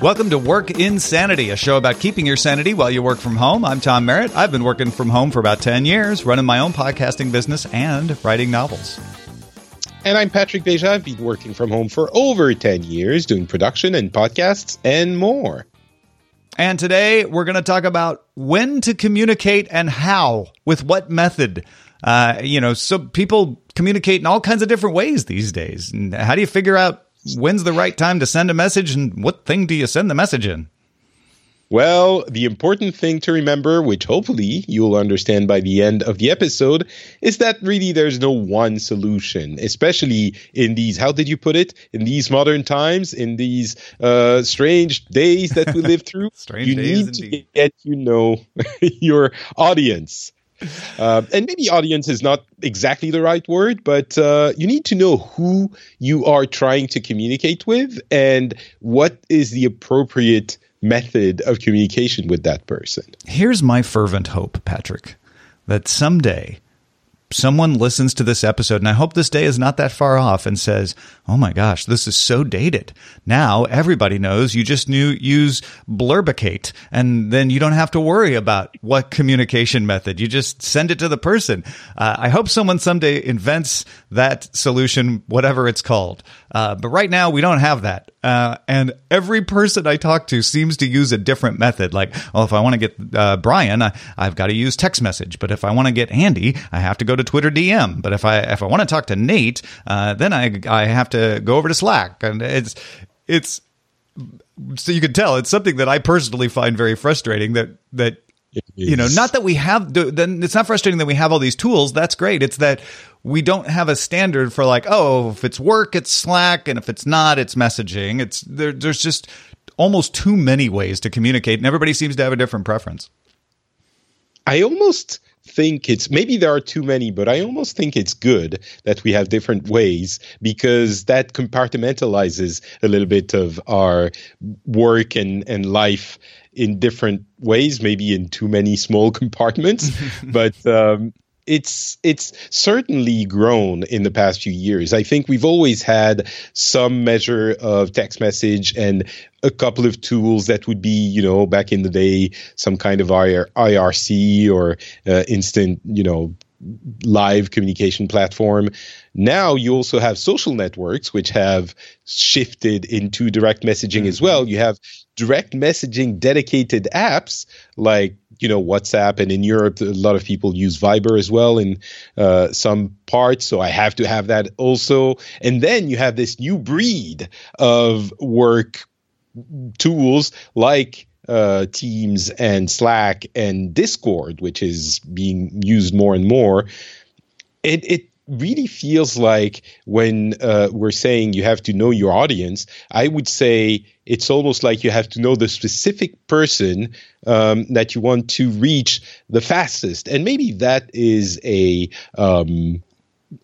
Welcome to Work Insanity, a show about keeping your sanity while you work from home. I'm Tom Merritt. I've been working from home for about 10 years, running my own podcasting business and writing novels. And I'm Patrick Beja. I've been working from home for over 10 years, doing production and podcasts and more. And today we're going to talk about when to communicate and how, with what method. Uh, you know, so people communicate in all kinds of different ways these days. How do you figure out when's the right time to send a message and what thing do you send the message in? Well, the important thing to remember, which hopefully you'll understand by the end of the episode, is that really there's no one solution, especially in these, how did you put it? In these modern times, in these uh, strange days that we live through. strange you days need indeed. to get you know your audience. Uh, and maybe audience is not exactly the right word, but uh, you need to know who you are trying to communicate with and what is the appropriate method of communication with that person. Here's my fervent hope, Patrick, that someday someone listens to this episode, and I hope this day is not that far off, and says, "Oh my gosh, this is so dated." Now everybody knows you just knew use Blurbicate, and then you don't have to worry about what communication method. You just send it to the person. Uh, I hope someone someday invents that solution, whatever it's called. Uh, but right now we don't have that, uh, and every person I talk to seems to use a different method. Like, well, if I want to get uh, Brian, I, I've got to use text message, but if I want to get Andy, I have to go to Twitter DM. But if I if I want to talk to Nate, uh, then I I have to go over to Slack, and it's it's so you can tell it's something that I personally find very frustrating. That that you know, not that we have. Then it's not frustrating that we have all these tools. That's great. It's that we don't have a standard for like, oh, if it's work, it's Slack, and if it's not, it's messaging. It's there. There's just almost too many ways to communicate, and everybody seems to have a different preference. I almost think it's maybe there are too many, but I almost think it's good that we have different ways because that compartmentalizes a little bit of our work and, and life in different ways, maybe in too many small compartments. but um, it's it's certainly grown in the past few years. I think we've always had some measure of text message and a couple of tools that would be, you know, back in the day, some kind of IR, IRC or uh, instant, you know, live communication platform. Now you also have social networks, which have shifted into direct messaging as well. You have direct messaging dedicated apps like you know WhatsApp, and in Europe, a lot of people use Viber as well in uh, some parts. So I have to have that also. And then you have this new breed of work tools like uh, Teams and Slack and Discord, which is being used more and more. It it really feels like when uh, we're saying you have to know your audience, I would say it's almost like you have to know the specific person um, that you want to reach the fastest, and maybe that is a um,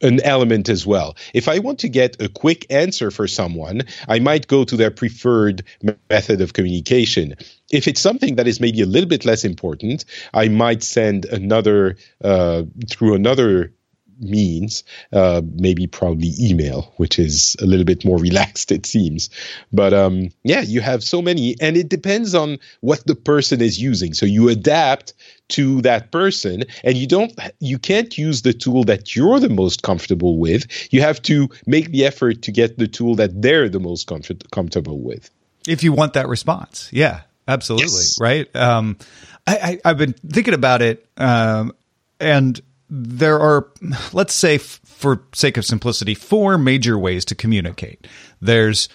an element as well. If I want to get a quick answer for someone, I might go to their preferred method of communication. If it's something that is maybe a little bit less important, I might send another uh, through another means, uh, maybe probably email, which is a little bit more relaxed, it seems. But um, yeah, you have so many, and it depends on what the person is using. So you adapt to that person, and you don't, you can't use the tool that you're the most comfortable with. You have to make the effort to get the tool that they're the most comfort- comfortable with. If you want that response, yeah, absolutely, Yes. right. Um, I, I, I've been thinking about it, um, and there are, let's say, f- for sake of simplicity, four major ways to communicate. There's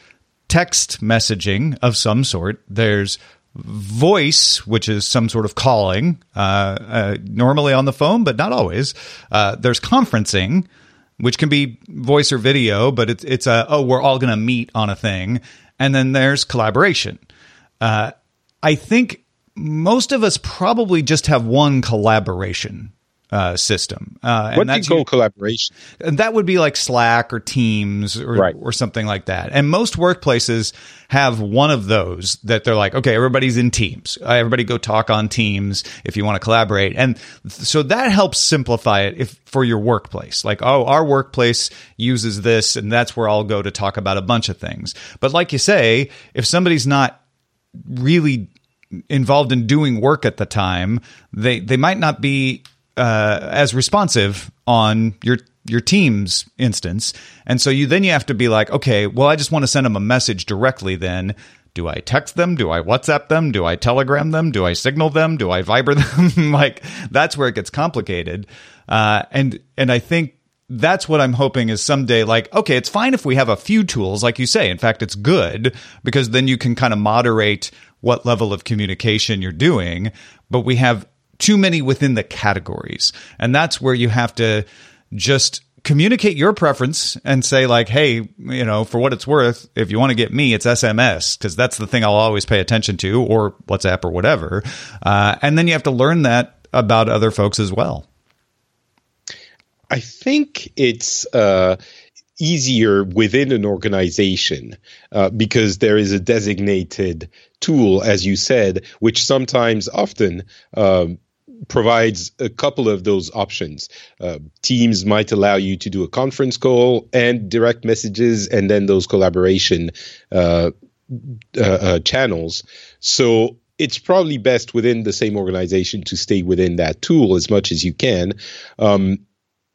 text messaging of some sort. There's voice, which is some sort of calling, uh, uh, normally on the phone, but not always. Uh, there's conferencing, which can be voice or video, but it's it's a oh we're all going to meet on a thing, and then there's collaboration. Uh, I think most of us probably just have one collaboration uh, system. Uh, what do you call collaboration? And that would be like Slack or Teams or, Right. or something like that. And most workplaces have one of those that they're like, okay, everybody's in Teams. Uh, Everybody go talk on Teams if you want to collaborate. And so that helps simplify it if for your workplace. Like, oh, our workplace uses this, and that's where I'll go to talk about a bunch of things. But like you say, if somebody's not really involved in doing work at the time, they they might not be uh, as responsive on your your team's instance, and so you then you have to be like, okay, well, I just want to send them a message directly. Then, do I text them? Do I WhatsApp them? Do I Telegram them? Do I Signal them? Do I Viber them? like that's where it gets complicated, uh, and and I think that's what I'm hoping is someday like, okay, it's fine if we have a few tools, like you say. In fact, it's good because then you can kind of moderate what level of communication you're doing, but we have too many within the categories. And that's where you have to just communicate your preference and say like, hey, you know, for what it's worth, if you want to get me, it's SMS because that's the thing I'll always pay attention to or WhatsApp or whatever. Uh, and then you have to learn that about other folks as well. I think it's uh, easier within an organization uh, because there is a designated tool, as you said, which sometimes, often, um, provides a couple of those options. Uh, Teams might allow you to do a conference call and direct messages, and then those collaboration uh, uh, uh, channels. So it's probably best within the same organization to stay within that tool as much as you can. Um,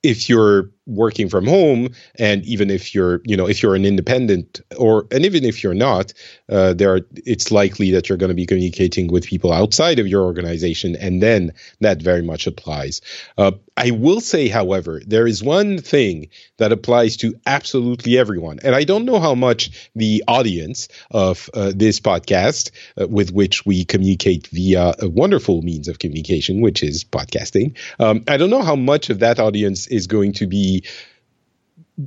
if you're working from home and even if you're you know if you're an independent or and even if you're not uh, there are it's likely that you're going to be communicating with people outside of your organization and then that very much applies. Uh, i will say however there is one thing that applies to absolutely everyone and i don't know how much the audience of uh, this podcast uh, with which we communicate via a wonderful means of communication which is podcasting um, i don't know how much of that audience is going to be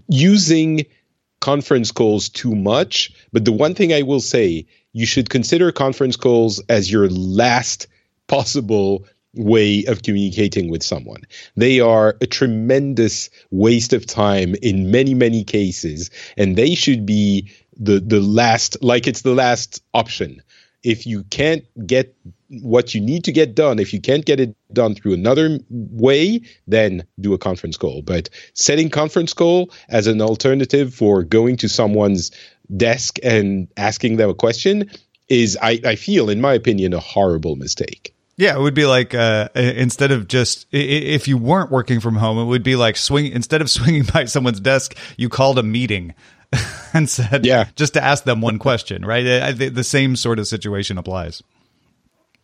using conference calls too much. But the one thing I will say, you should consider conference calls as your last possible way of communicating with someone. They are a tremendous waste of time in many, many cases, and they should be the the last like it's the last option. If you can't get what you need to get done, if you can't get it done through another way, then do a conference call. But setting conference call as an alternative for going to someone's desk and asking them a question is, I, I feel, in my opinion, a horrible mistake. Yeah, it would be like uh, instead of just if you weren't working from home, it would be like swing instead of swinging by someone's desk, you called a meeting and said, Yeah. just to ask them one question, right? I, I, the same sort of situation applies.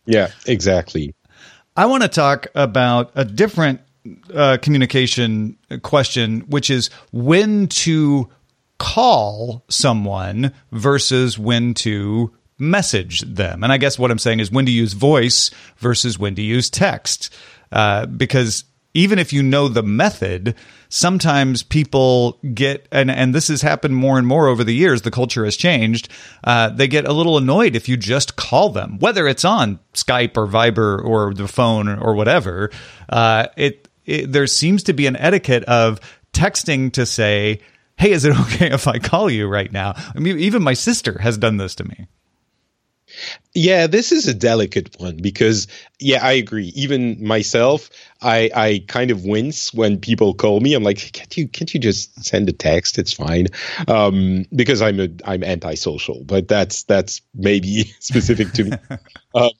Yeah, exactly. I want to talk about a different uh, communication question, which is when to call someone versus when to message them. And I guess what I'm saying is when to use voice versus when to use text. Uh, because even if you know the method, sometimes people get, and, and this has happened more and more over the years, the culture has changed. Uh, they get a little annoyed if you just call them, whether it's on Skype or Viber or the phone or whatever. Uh, it, it, there seems to be an etiquette of texting to say, Hey, is it okay if I call you right now? I mean, even my sister has done this to me. Yeah, this is a delicate one because yeah, I agree. Even myself, I I kind of wince when people call me. I'm like, can't you can't you just send a text? It's fine. Um, because I'm a I'm antisocial, but that's that's maybe specific to me. um,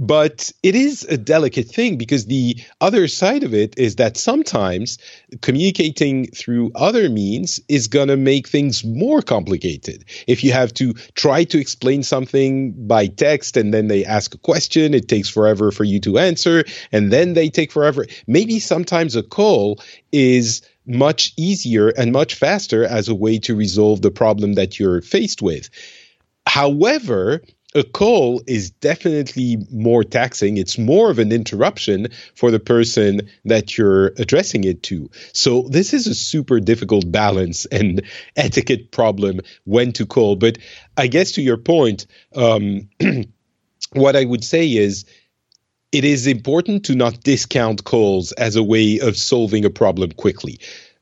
but it is a delicate thing because the other side of it is that sometimes communicating through other means is going to make things more complicated. If you have to try to explain something by text and then they ask a question, it takes forever for you to answer, and then they take forever. Maybe sometimes a call is much easier and much faster as a way to resolve the problem that you're faced with. However, a call is definitely more taxing. It's more of an interruption for the person that you're addressing it to. So this is a super difficult balance and etiquette problem when to call. But I guess to your point, um, what I would say is it is important to not discount calls as a way of solving a problem quickly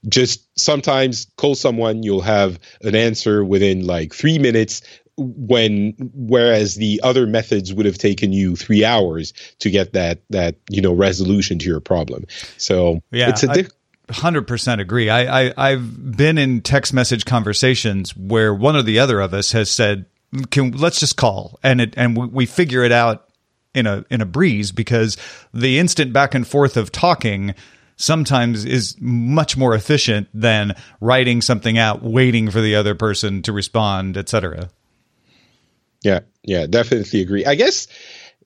just sometimes call someone you'll have an answer within like three minutes when whereas the other methods would have taken you three hours to get that that you know resolution to your problem. So yeah it's a diff- 100% agree. I, I i've been in text message conversations where one or the other of us has said can let's just call and it and we, we figure it out in a in a breeze because the instant back and forth of talking sometimes is much more efficient than writing something out waiting for the other person to respond etc yeah, yeah, definitely agree. I guess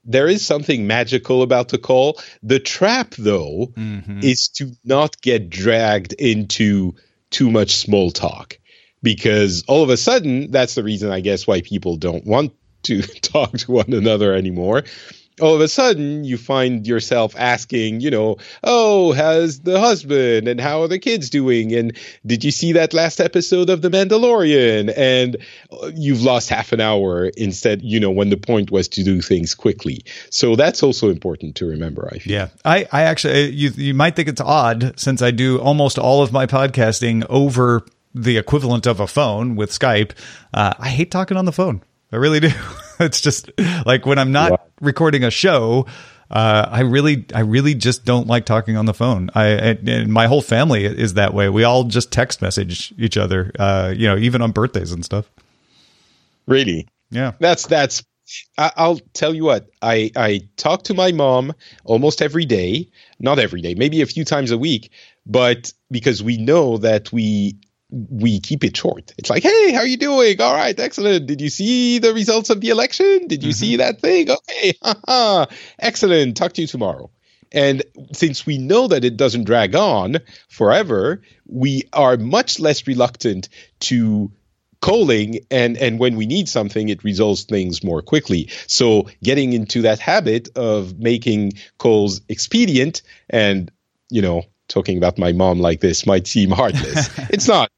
there is something magical about the call. The trap, though, mm-hmm. is to not get dragged into too much small talk because all of a sudden, that's the reason, I guess, why people don't want to talk to one another anymore all of a sudden you find yourself asking, you know, oh, how's the husband and how are the kids doing? And did you see that last episode of The Mandalorian? And uh, you've lost half an hour instead, you know, when the point was to do things quickly. So that's also important to remember, I feel. Yeah. I, I actually, you, you might think it's odd since I do almost all of my podcasting over the equivalent of a phone with Skype. Uh, I hate talking on the phone. I really do. it's just like when I'm not recording a show, uh, I really, I really just don't like talking on the phone. I and, and, my whole family is that way. We all just text message each other. Uh, you know, even on birthdays and stuff. Really? Yeah. That's that's. I'll tell you what. I I talk to my mom almost every day. Not every day, maybe a few times a week. But because we know that we we keep it short. It's like, hey, how are you doing? All right, excellent. Did you see the results of the election? Did you mm-hmm. see that thing? Okay, excellent. Talk to you tomorrow. And since we know that it doesn't drag on forever, we are much less reluctant to calling and and when we need something it resolves things more quickly so getting into that habit of making calls expedient and you know talking about my mom like this might seem heartless it's not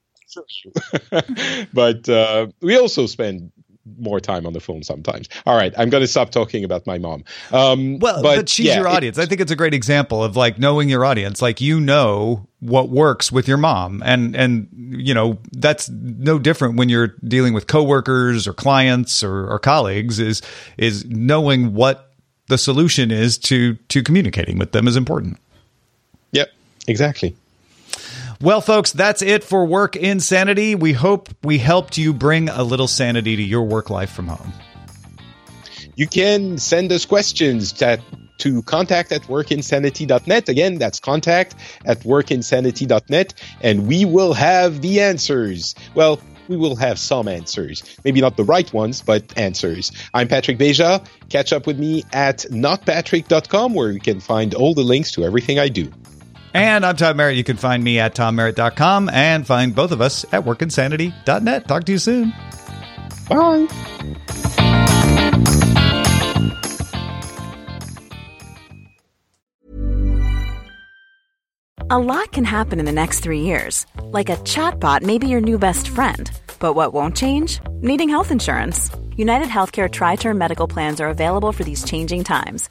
but uh, we also spend more time on the phone sometimes. All right, I'm going to stop talking about my mom. Um, well, but, but she's yeah, your audience. I think it's a great example of like knowing your audience. Like you know what works with your mom, and and you know that's no different when you're dealing with coworkers or clients or, or colleagues. Is is knowing what the solution is to to communicating with them is important. Yep, exactly. Well, folks, that's it for Work Insanity. We hope we helped you bring a little sanity to your work life from home. You can send us questions to, to contact at workinsanity.net. Again, that's contact at workinsanity.net, and we will have the answers. Well, we will have some answers. Maybe not the right ones, but answers. I'm Patrick Beja. Catch up with me at notpatrick.com where you can find all the links to everything I do. And I'm Tom Merritt. You can find me at tommerritt.com and find both of us at workinsanity.net. Talk to you soon. Bye. A lot can happen in the next three years. Like a chatbot may be your new best friend. But what won't change? Needing health insurance. United Healthcare Tri Term Medical Plans are available for these changing times